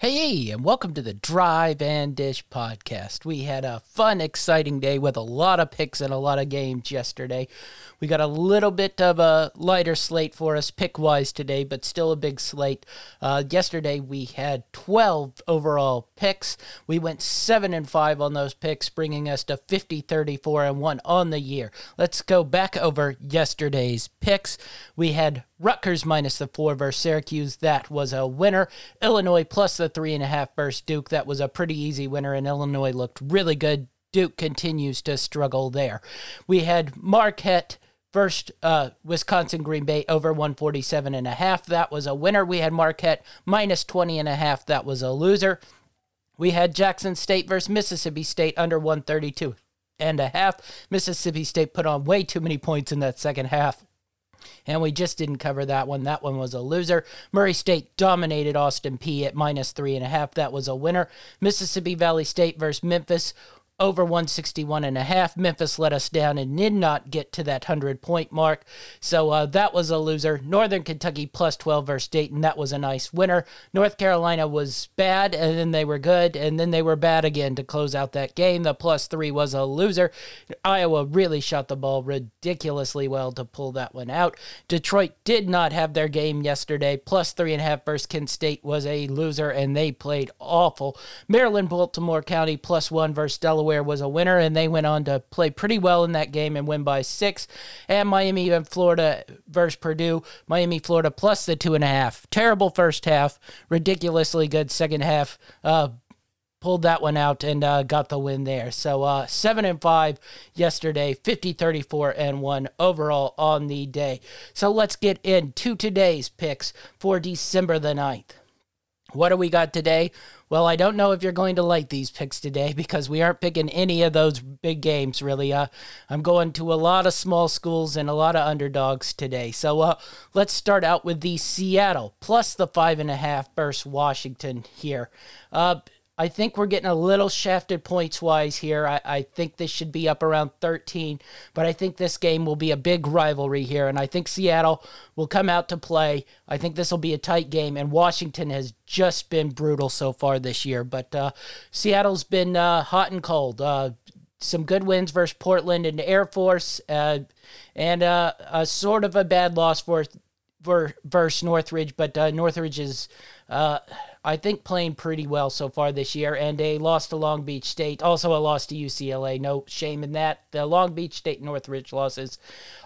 Hey, and welcome to the Drive and Dish podcast. We had a fun, exciting day with a lot of picks and a lot of games yesterday. We got a little bit of a lighter slate for us pick wise today, but still a big slate. Uh, yesterday we had 12 overall picks. We went 7 and 5 on those picks, bringing us to 50, 34, and 1 on the year. Let's go back over yesterday's picks. We had Rutgers minus the 4 versus Syracuse. That was a winner. Illinois plus the 3.5 versus Duke. That was a pretty easy winner, and Illinois looked really good. Duke continues to struggle there. We had Marquette First, uh, Wisconsin Green Bay over 147 and a half. That was a winner. We had Marquette minus 20 and a half. That was a loser. We had Jackson State versus Mississippi State under 132 and a half. Mississippi State put on way too many points in that second half. And we just didn't cover that one. That one was a loser. Murray State dominated Austin Peay at minus three and a half. That was a winner. Mississippi Valley State versus Memphis over 161 and a half. Memphis let us down and did not get to that 100 point mark. So uh, that was a loser. Northern Kentucky plus 12 versus Dayton. That was a nice winner. North Carolina was bad and then they were good and then they were bad again to close out that game. The plus three was a loser. Iowa really shot the ball ridiculously well to pull that one out. Detroit did not have their game yesterday. Plus three and a half versus Kent State was a loser and they played awful. Maryland, Baltimore County plus one versus Delaware. Delaware was a winner, and they went on to play pretty well in that game and win by six. And Miami and Florida versus Purdue. Miami, Florida plus the two and a half. Terrible first half, ridiculously good second half. Uh, pulled that one out and uh, got the win there. So uh, 7 and 5 yesterday, 50 34 and 1 overall on the day. So let's get into today's picks for December the 9th. What do we got today? Well, I don't know if you're going to like these picks today because we aren't picking any of those big games, really. Uh, I'm going to a lot of small schools and a lot of underdogs today. So uh, let's start out with the Seattle plus the five and a half versus Washington here. Uh, I think we're getting a little shafted points wise here. I, I think this should be up around 13, but I think this game will be a big rivalry here, and I think Seattle will come out to play. I think this will be a tight game, and Washington has just been brutal so far this year, but uh, Seattle's been uh, hot and cold. Uh, some good wins versus Portland and Air Force, uh, and uh, a sort of a bad loss for, for versus Northridge, but uh, Northridge is uh, I think, playing pretty well so far this year. And a loss to Long Beach State, also a loss to UCLA. No shame in that. The Long Beach State Northridge losses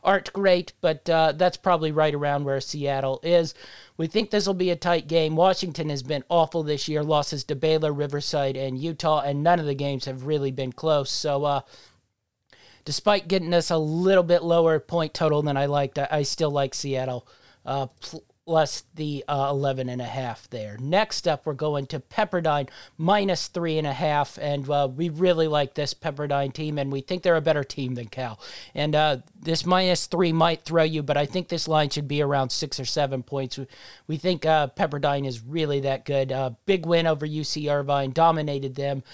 aren't great, but uh, that's probably right around where Seattle is. We think this will be a tight game. Washington has been awful this year. Losses to Baylor, Riverside, and Utah, and none of the games have really been close. So, uh, despite getting us a little bit lower point total than I liked, I, still like Seattle. Uh, plus the uh, 11 and a half there. Next up, we're going to Pepperdine minus three and a half, and uh, we really like this Pepperdine team, and we think they're a better team than Cal. And uh, this minus three might throw you, but I think this line should be around six or seven points. We think uh, Pepperdine is really that good. Uh, big win over UC Irvine, dominated them.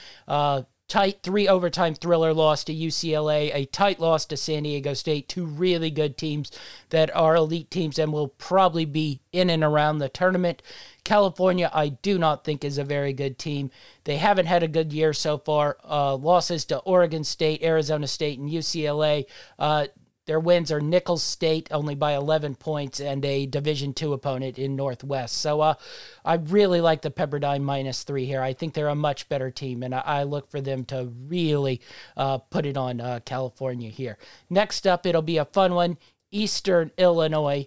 Tight three overtime thriller loss to UCLA, a tight loss to San Diego State, two really good teams that are elite teams and will probably be in and around the tournament. California, I do not think is a very good team. They haven't had a good year so far. Uh, losses to Oregon State, Arizona State, and UCLA. Uh, their wins are Nicholls State only by 11 points and a Division two opponent in Northwest. So uh, I really like the Pepperdine minus three here. I think they're a much better team, and I, I look for them to really uh, put it on uh, California here. Next up, it'll be a fun one. Eastern Illinois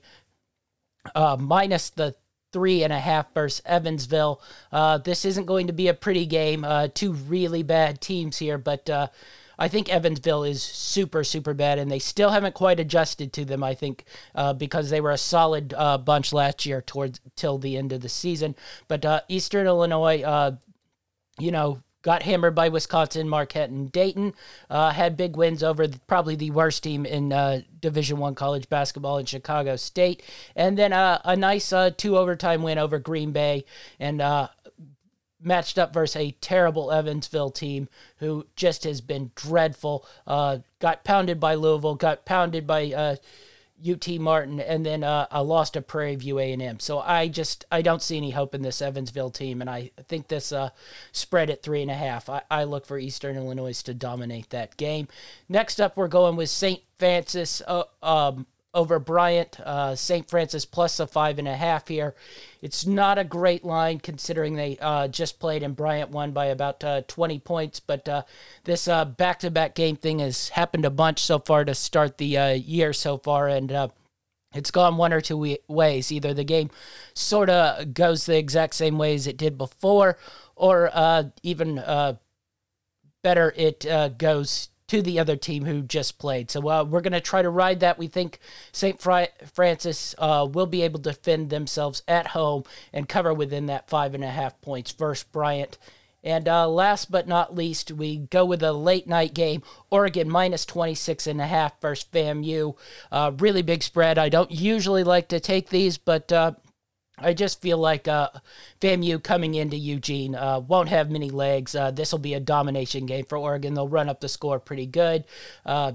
uh, minus the three and a half versus Evansville. Uh, this isn't going to be a pretty game. Uh, two really bad teams here, but I think Evansville is super, super bad, and they still haven't quite adjusted to them. I think uh, because they were a solid uh, bunch last year towards till the end of the season. But uh, Eastern Illinois, uh, you know, got hammered by Wisconsin, Marquette, and Dayton. Uh, had big wins over the, probably the worst team in uh, Division One college basketball in Chicago State, and then uh, a nice uh, two overtime win over Green Bay, and uh, matched up versus a terrible Evansville team who just has been dreadful. Uh, got pounded by Louisville, got pounded by uh, UT Martin, and then uh, a loss to Prairie View A&M. So I just I don't see any hope in this Evansville team, and I think this uh, spread at three and a half. I, I look for Eastern Illinois to dominate that game. Next up, we're going with St. Francis. Uh, um, over Bryant. Uh, St. Francis plus a five and a half here. It's not a great line considering they uh, just played and Bryant won by about uh, 20 points. But uh, this back to back game thing has happened a bunch so far to start the uh, year so far. And uh, it's gone one or two ways. Either the game sort of goes the exact same way as it did before, or even better, it goes to the other team who just played. So uh, we're going to try to ride that. We think St. Francis uh, will be able to defend themselves at home and cover within that five and a half points versus Bryant. And uh, last but not least, we go with a late night game. Oregon minus 26 and a half versus FAMU. Uh, really big spread. I don't usually like to take these, but uh, I just feel like uh, FAMU coming into Eugene uh, won't have many legs. Uh, this will be a domination game for Oregon. They'll run up the score pretty good. Uh,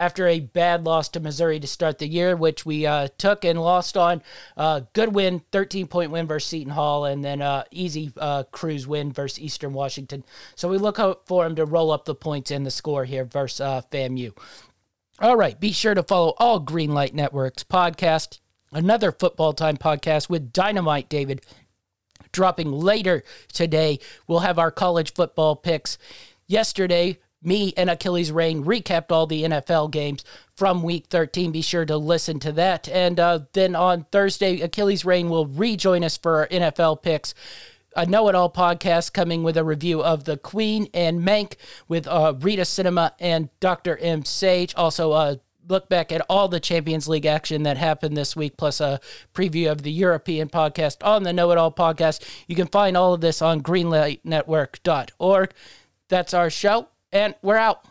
after a bad loss to Missouri to start the year, which we uh, took and lost on, uh, good win, 13 point win versus Seton Hall, and then easy cruise win versus Eastern Washington. So we look for them to roll up the points and the score here versus FAMU. All right, be sure to follow all Greenlight Networks podcast another football time podcast with Dynamite David dropping later today. We'll have our college football picks. Yesterday, me and Achilles Rain recapped all the NFL games from week 13. Be sure to listen to that. And uh, then on Thursday, Achilles Rain will rejoin us for our NFL picks. A Know It All podcast coming with a review of The Queen and Mank with uh, Rita Cinema and Dr. M. Sage. Also, uh, look back at all the Champions League action that happened this week, plus a preview of the European podcast on the Know It All podcast. You can find all of this on greenlightnetwork.org. That's our show, and we're out.